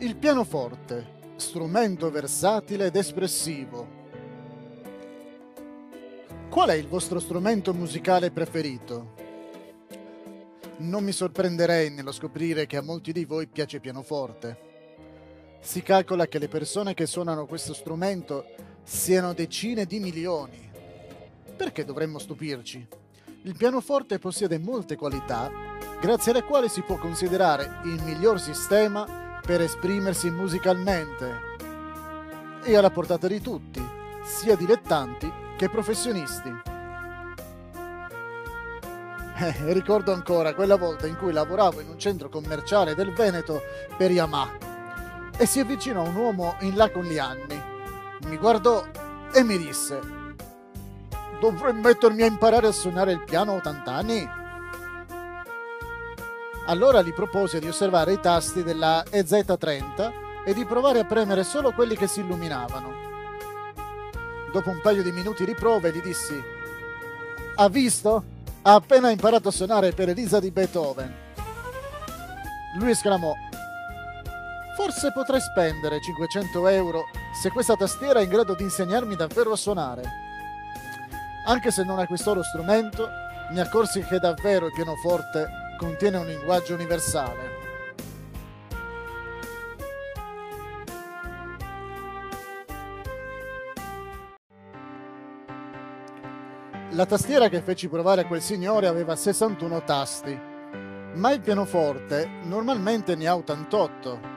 Il pianoforte, strumento versatile ed espressivo. Qual è il vostro strumento musicale preferito? Non mi sorprenderei nello scoprire che a molti di voi piace pianoforte. Si calcola che le persone che suonano questo strumento siano decine di milioni. Perché dovremmo stupirci? Il pianoforte possiede molte qualità, grazie alle quali si può considerare il miglior sistema per esprimersi musicalmente. È alla portata di tutti, sia dilettanti che professionisti. Eh, ricordo ancora quella volta in cui lavoravo in un centro commerciale del Veneto per Yamaha e si avvicinò un uomo in là con gli anni. Mi guardò e mi disse: Dovrei mettermi a imparare a suonare il piano a 80 anni? Allora gli propose di osservare i tasti della EZ30 e di provare a premere solo quelli che si illuminavano. Dopo un paio di minuti di prove gli dissi: Ha visto? Ha appena imparato a suonare per Elisa di Beethoven. Lui esclamò: Forse potrei spendere 500 euro se questa tastiera è in grado di insegnarmi davvero a suonare. Anche se non acquistò lo strumento, mi accorsi che davvero il pianoforte contiene un linguaggio universale. La tastiera che feci provare a quel signore aveva 61 tasti, ma il pianoforte normalmente ne ha 88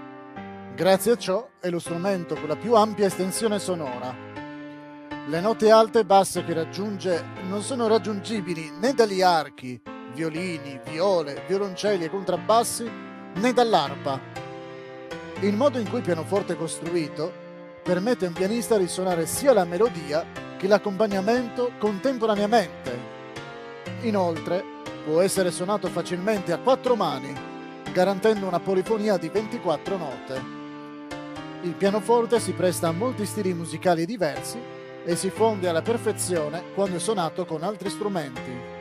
Grazie a ciò è lo strumento con la più ampia estensione sonora. Le note alte e basse che raggiunge non sono raggiungibili né dagli archi, violini, viole, violoncelli e contrabbassi, né dall'arpa. Il modo in cui il pianoforte è costruito permette a un pianista di suonare sia la melodia che l'accompagnamento contemporaneamente. Inoltre, può essere suonato facilmente a quattro mani, garantendo una polifonia di 24 note. Il pianoforte si presta a molti stili musicali diversi e si fonde alla perfezione quando è suonato con altri strumenti.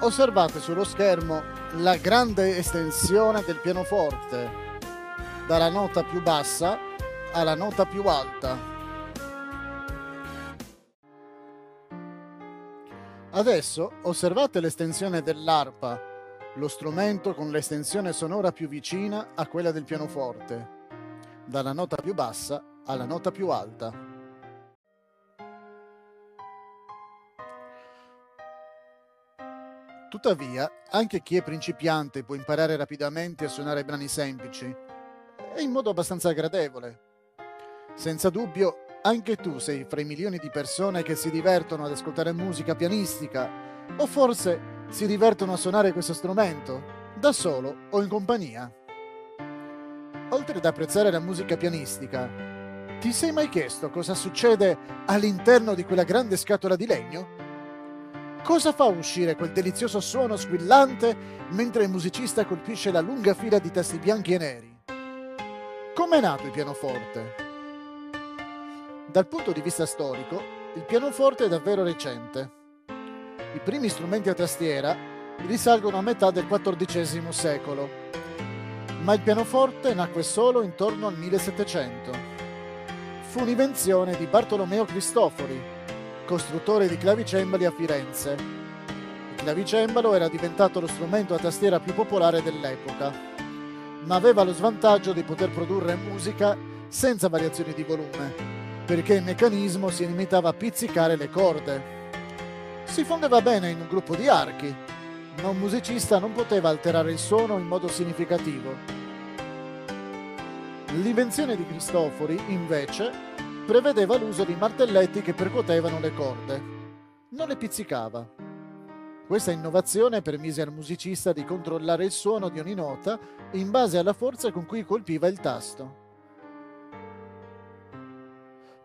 Osservate sullo schermo la grande estensione del pianoforte, dalla nota più bassa alla nota più alta. Adesso osservate l'estensione dell'arpa lo strumento con l'estensione sonora più vicina a quella del pianoforte, dalla nota più bassa alla nota più alta. Tuttavia, anche chi è principiante può imparare rapidamente a suonare brani semplici e in modo abbastanza gradevole. Senza dubbio, anche tu sei fra i milioni di persone che si divertono ad ascoltare musica pianistica o forse si divertono a suonare questo strumento, da solo o in compagnia. Oltre ad apprezzare la musica pianistica, ti sei mai chiesto cosa succede all'interno di quella grande scatola di legno? Cosa fa uscire quel delizioso suono squillante mentre il musicista colpisce la lunga fila di tasti bianchi e neri? Com'è nato il pianoforte? Dal punto di vista storico, il pianoforte è davvero recente. I primi strumenti a tastiera risalgono a metà del XIV secolo, ma il pianoforte nacque solo intorno al 1700. Fu un'invenzione di Bartolomeo Cristofori, costruttore di clavicembali a Firenze. Il clavicembalo era diventato lo strumento a tastiera più popolare dell'epoca, ma aveva lo svantaggio di poter produrre musica senza variazioni di volume, perché il meccanismo si limitava a pizzicare le corde si fondeva bene in un gruppo di archi, ma un musicista non poteva alterare il suono in modo significativo. L'invenzione di Cristofori, invece, prevedeva l'uso di martelletti che percuotevano le corde. Non le pizzicava. Questa innovazione permise al musicista di controllare il suono di ogni nota in base alla forza con cui colpiva il tasto.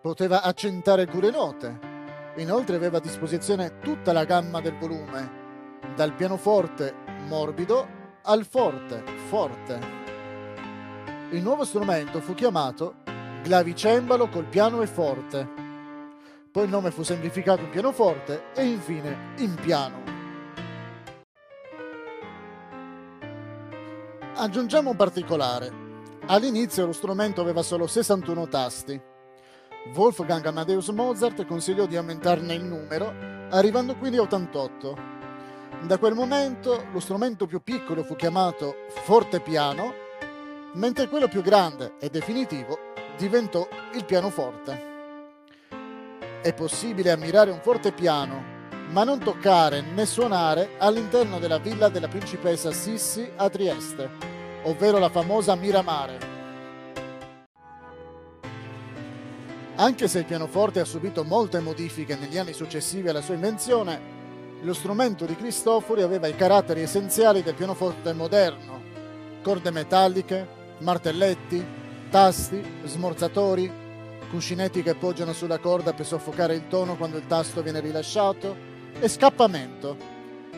Poteva accentare pure note, Inoltre aveva a disposizione tutta la gamma del volume, dal pianoforte morbido al forte forte. Il nuovo strumento fu chiamato clavicembalo col piano e forte. Poi il nome fu semplificato in pianoforte e infine in piano. Aggiungiamo un particolare. All'inizio lo strumento aveva solo 61 tasti. Wolfgang Amadeus Mozart consigliò di aumentarne il numero, arrivando quindi a 88. Da quel momento lo strumento più piccolo fu chiamato fortepiano, mentre quello più grande e definitivo diventò il pianoforte. È possibile ammirare un fortepiano, ma non toccare né suonare all'interno della villa della principessa Sissi a Trieste, ovvero la famosa Miramare. Anche se il pianoforte ha subito molte modifiche negli anni successivi alla sua invenzione, lo strumento di Cristofori aveva i caratteri essenziali del pianoforte moderno, corde metalliche, martelletti, tasti, smorzatori, cuscinetti che poggiano sulla corda per soffocare il tono quando il tasto viene rilasciato e scappamento,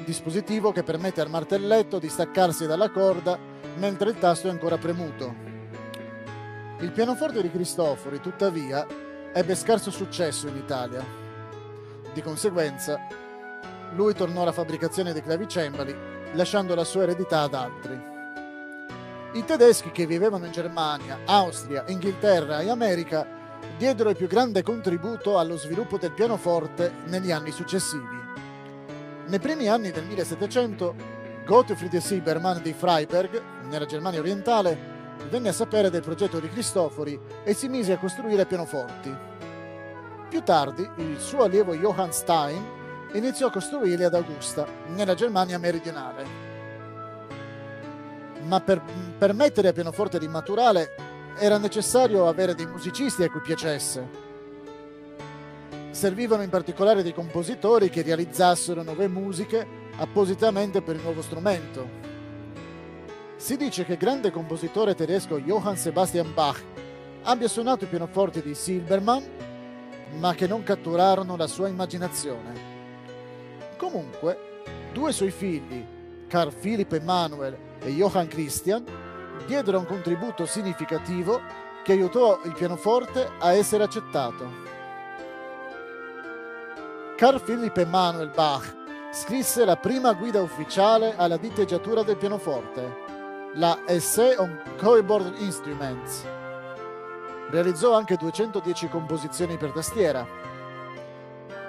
dispositivo che permette al martelletto di staccarsi dalla corda mentre il tasto è ancora premuto. Il pianoforte di Cristofori, tuttavia, ebbe scarso successo in Italia. Di conseguenza, lui tornò alla fabbricazione dei clavicembali, lasciando la sua eredità ad altri. I tedeschi che vivevano in Germania, Austria, Inghilterra e America diedero il più grande contributo allo sviluppo del pianoforte negli anni successivi. Nei primi anni del 1700, Gottfried Siebermann di Freiberg, nella Germania orientale, venne a sapere del progetto di Cristofori e si mise a costruire pianoforti. Più tardi, il suo allievo Johann Stein iniziò a costruirli ad Augusta, nella Germania meridionale. Ma per permettere al pianoforte di maturare era necessario avere dei musicisti a cui piacesse. Servivano in particolare dei compositori che realizzassero nuove musiche appositamente per il nuovo strumento. Si dice che il grande compositore tedesco Johann Sebastian Bach abbia suonato i pianoforti di Silbermann, ma che non catturarono la sua immaginazione. Comunque, due suoi figli, Carl Philipp Emanuel e Johann Christian, diedero un contributo significativo che aiutò il pianoforte a essere accettato. Carl Philipp Emanuel Bach scrisse la prima guida ufficiale alla diteggiatura del pianoforte, la Essay on Keyboard Instruments. Realizzò anche 210 composizioni per tastiera.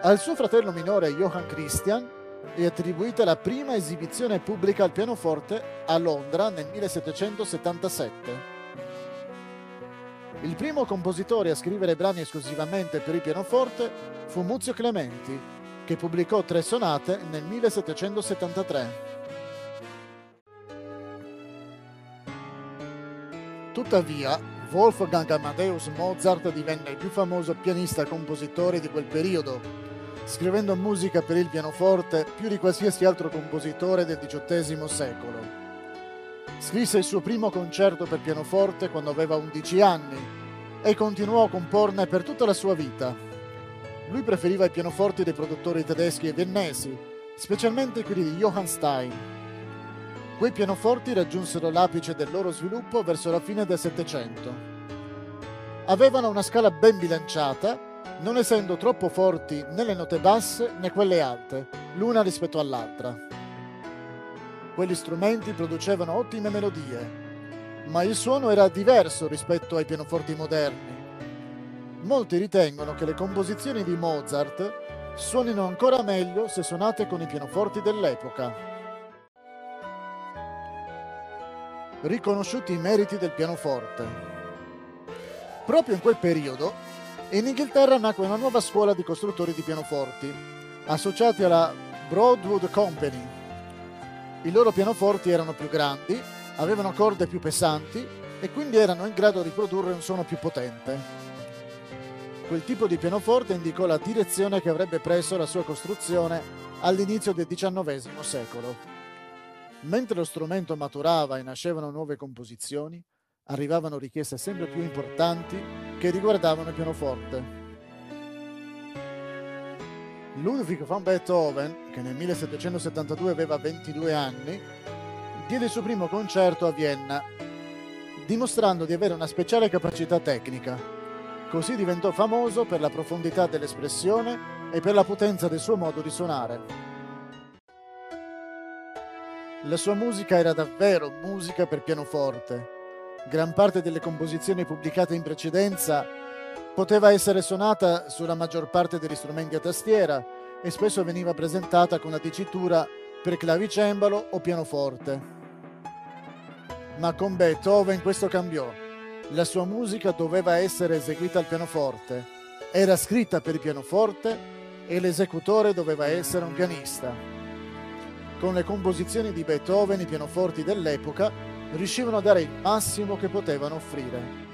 Al suo fratello minore Johann Christian è attribuita la prima esibizione pubblica al pianoforte a Londra nel 1777. Il primo compositore a scrivere brani esclusivamente per il pianoforte fu Muzio Clementi, che pubblicò tre sonate nel 1773. Tuttavia, Wolfgang Amadeus Mozart divenne il più famoso pianista compositore di quel periodo, scrivendo musica per il pianoforte più di qualsiasi altro compositore del XVIII secolo. Scrisse il suo primo concerto per pianoforte quando aveva 11 anni e continuò a comporne per tutta la sua vita. Lui preferiva i pianoforti dei produttori tedeschi e viennesi, specialmente quelli di Johann Stein. Quei pianoforti raggiunsero l'apice del loro sviluppo verso la fine del Settecento. Avevano una scala ben bilanciata, non essendo troppo forti né le note basse né quelle alte, l'una rispetto all'altra. Quegli strumenti producevano ottime melodie, ma il suono era diverso rispetto ai pianoforti moderni. Molti ritengono che le composizioni di Mozart suonino ancora meglio se suonate con i pianoforti dell'epoca. Riconosciuti i meriti del pianoforte. Proprio in quel periodo, in Inghilterra nacque una nuova scuola di costruttori di pianoforti, associati alla Broadwood Company, i loro pianoforti erano più grandi, avevano corde più pesanti e quindi erano in grado di produrre un suono più potente. Quel tipo di pianoforte indicò la direzione che avrebbe preso la sua costruzione all'inizio del XIX secolo. Mentre lo strumento maturava e nascevano nuove composizioni, arrivavano richieste sempre più importanti che riguardavano il pianoforte. Ludwig van Beethoven, che nel 1772 aveva 22 anni, diede il suo primo concerto a Vienna, dimostrando di avere una speciale capacità tecnica. Così diventò famoso per la profondità dell'espressione e per la potenza del suo modo di suonare. La sua musica era davvero musica per pianoforte. Gran parte delle composizioni pubblicate in precedenza poteva essere suonata sulla maggior parte degli strumenti a tastiera e spesso veniva presentata con una dicitura per clavicembalo o pianoforte. Ma con Beethoven questo cambiò. La sua musica doveva essere eseguita al pianoforte, era scritta per il pianoforte e l'esecutore doveva essere un pianista. Con le composizioni di Beethoven i pianoforti dell'epoca riuscivano a dare il massimo che potevano offrire.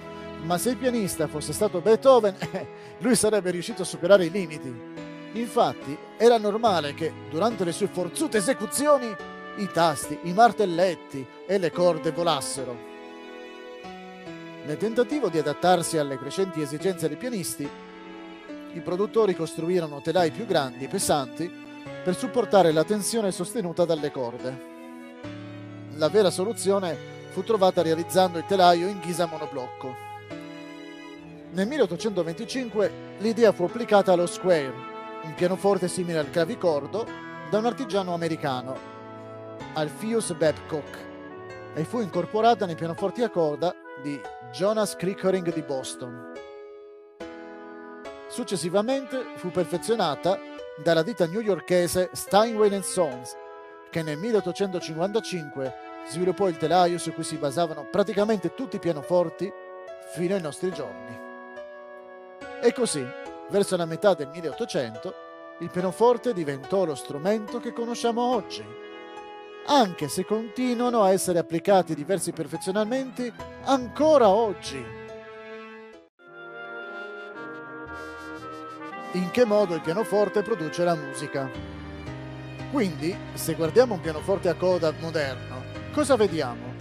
Ma se il pianista fosse stato Beethoven, lui sarebbe riuscito a superare i limiti. Infatti era normale che durante le sue forzute esecuzioni i tasti, i martelletti e le corde volassero. Nel tentativo di adattarsi alle crescenti esigenze dei pianisti, i produttori costruirono telai più grandi e pesanti per supportare la tensione sostenuta dalle corde. La vera soluzione fu trovata realizzando il telaio in ghisa monoblocco. Nel 1825 l'idea fu applicata allo square, un pianoforte simile al clavicordo, da un artigiano americano, Alpheus Babcock, e fu incorporata nei pianoforti a corda di Jonas Crickering di Boston. Successivamente fu perfezionata dalla ditta newyorkese Steinway Sons, che nel 1855 sviluppò il telaio su cui si basavano praticamente tutti i pianoforti fino ai nostri giorni. E così Verso la metà del 1800 il pianoforte diventò lo strumento che conosciamo oggi, anche se continuano a essere applicati diversi perfezionamenti ancora oggi. In che modo il pianoforte produce la musica? Quindi, se guardiamo un pianoforte a coda moderno, cosa vediamo?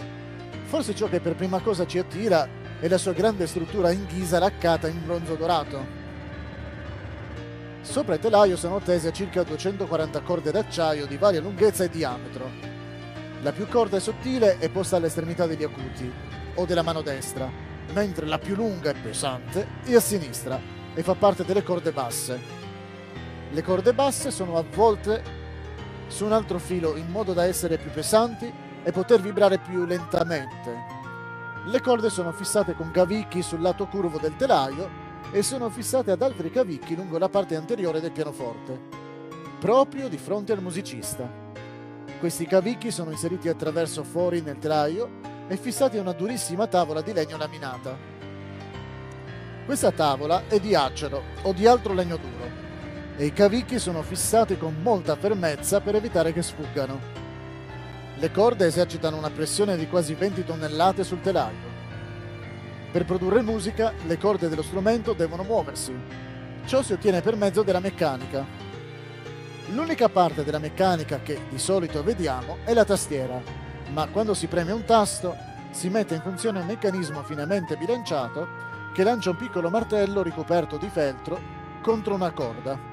Forse ciò che per prima cosa ci attira è la sua grande struttura in ghisa laccata in bronzo dorato Sopra il telaio sono tese circa 240 corde d'acciaio di varia lunghezza e diametro. La più corta e sottile è posta all'estremità degli acuti o della mano destra, mentre la più lunga e pesante è a sinistra e fa parte delle corde basse. Le corde basse sono avvolte su un altro filo in modo da essere più pesanti e poter vibrare più lentamente. Le corde sono fissate con cavicchi sul lato curvo del telaio e sono fissate ad altri cavicchi lungo la parte anteriore del pianoforte, proprio di fronte al musicista. Questi cavicchi sono inseriti attraverso fori nel telaio e fissati a una durissima tavola di legno laminata. Questa tavola è di acero o di altro legno duro e i cavicchi sono fissati con molta fermezza per evitare che sfuggano. Le corde esercitano una pressione di quasi 20 tonnellate sul telaio per produrre musica le corde dello strumento devono muoversi. Ciò si ottiene per mezzo della meccanica. L'unica parte della meccanica che di solito vediamo è la tastiera, ma quando si preme un tasto si mette in funzione un meccanismo finemente bilanciato che lancia un piccolo martello ricoperto di feltro contro una corda.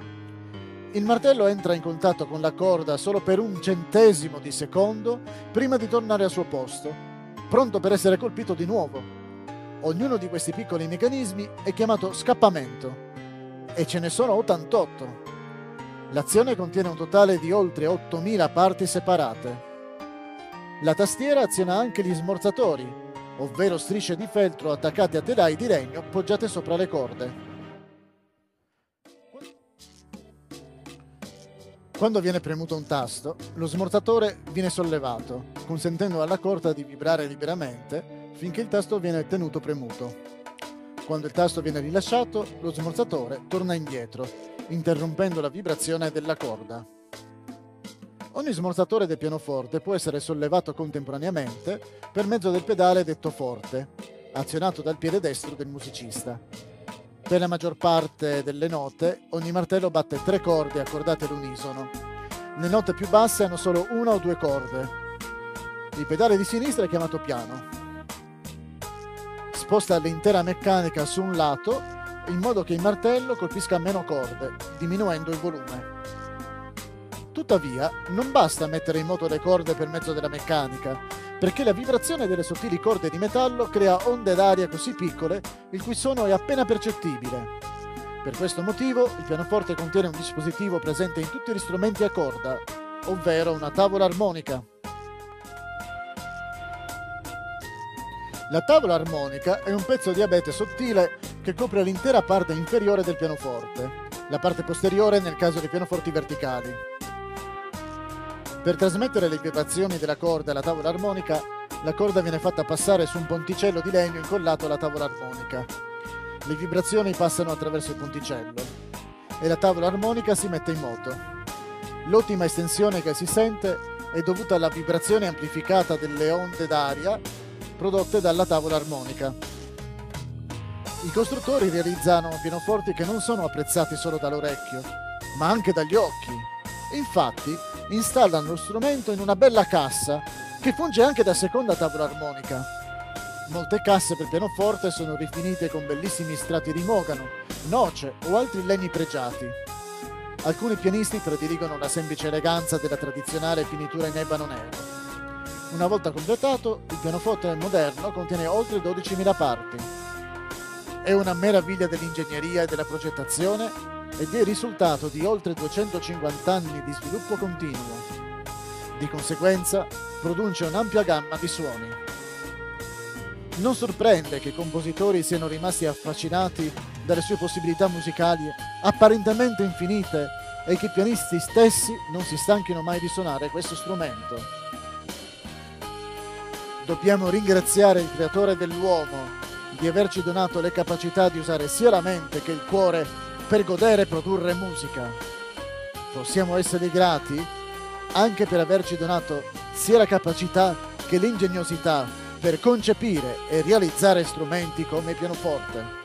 Il martello entra in contatto con la corda solo per un centesimo di secondo prima di tornare al suo posto, pronto per essere colpito di nuovo. Ognuno di questi piccoli meccanismi è chiamato scappamento e ce ne sono 88. L'azione contiene un totale di oltre 8000 parti separate. La tastiera aziona anche gli smorzatori, ovvero strisce di feltro attaccate a telai di legno poggiate sopra le corde. Quando viene premuto un tasto, lo smorzatore viene sollevato, consentendo alla corda di vibrare liberamente finché il tasto viene tenuto premuto. Quando il tasto viene rilasciato, lo smorzatore torna indietro, interrompendo la vibrazione della corda. Ogni smorzatore del pianoforte può essere sollevato contemporaneamente per mezzo del pedale detto forte, azionato dal piede destro del musicista. Per la maggior parte delle note, ogni martello batte tre corde accordate all'unisono. Le note più basse hanno solo una o due corde. Il pedale di sinistra è chiamato piano, sposta l'intera meccanica su un lato in modo che il martello colpisca meno corde, diminuendo il volume. Tuttavia, non basta mettere in moto le corde per mezzo della meccanica, perché la vibrazione delle sottili corde di metallo crea onde d'aria così piccole il cui suono è appena percettibile. Per questo motivo il pianoforte contiene un dispositivo presente in tutti gli strumenti a corda, ovvero una tavola armonica. La tavola armonica è un pezzo di abete sottile che copre l'intera parte inferiore del pianoforte, la parte posteriore nel caso dei pianoforti verticali. Per trasmettere le vibrazioni della corda alla tavola armonica, la corda viene fatta passare su un ponticello di legno incollato alla tavola armonica. Le vibrazioni passano attraverso il ponticello e la tavola armonica si mette in moto. L'ottima estensione che si sente è dovuta alla vibrazione amplificata delle onde d'aria prodotte dalla tavola armonica. I costruttori realizzano pianoforti che non sono apprezzati solo dall'orecchio, ma anche dagli occhi. Infatti, installano lo strumento in una bella cassa che funge anche da seconda tavola armonica. Molte casse per pianoforte sono rifinite con bellissimi strati di mogano, noce o altri legni pregiati. Alcuni pianisti prediligono la semplice eleganza della tradizionale finitura in ebano nero. Una volta completato, il pianoforte moderno contiene oltre 12.000 parti. È una meraviglia dell'ingegneria e della progettazione ed è il risultato di oltre 250 anni di sviluppo continuo. Di conseguenza, produce un'ampia gamma di suoni. Non sorprende che i compositori siano rimasti affascinati dalle sue possibilità musicali apparentemente infinite e che i pianisti stessi non si stanchino mai di suonare questo strumento dobbiamo ringraziare il creatore dell'uomo di averci donato le capacità di usare sia la mente che il cuore per godere e produrre musica. Possiamo essere grati anche per averci donato sia la capacità che l'ingegnosità per concepire e realizzare strumenti come il pianoforte.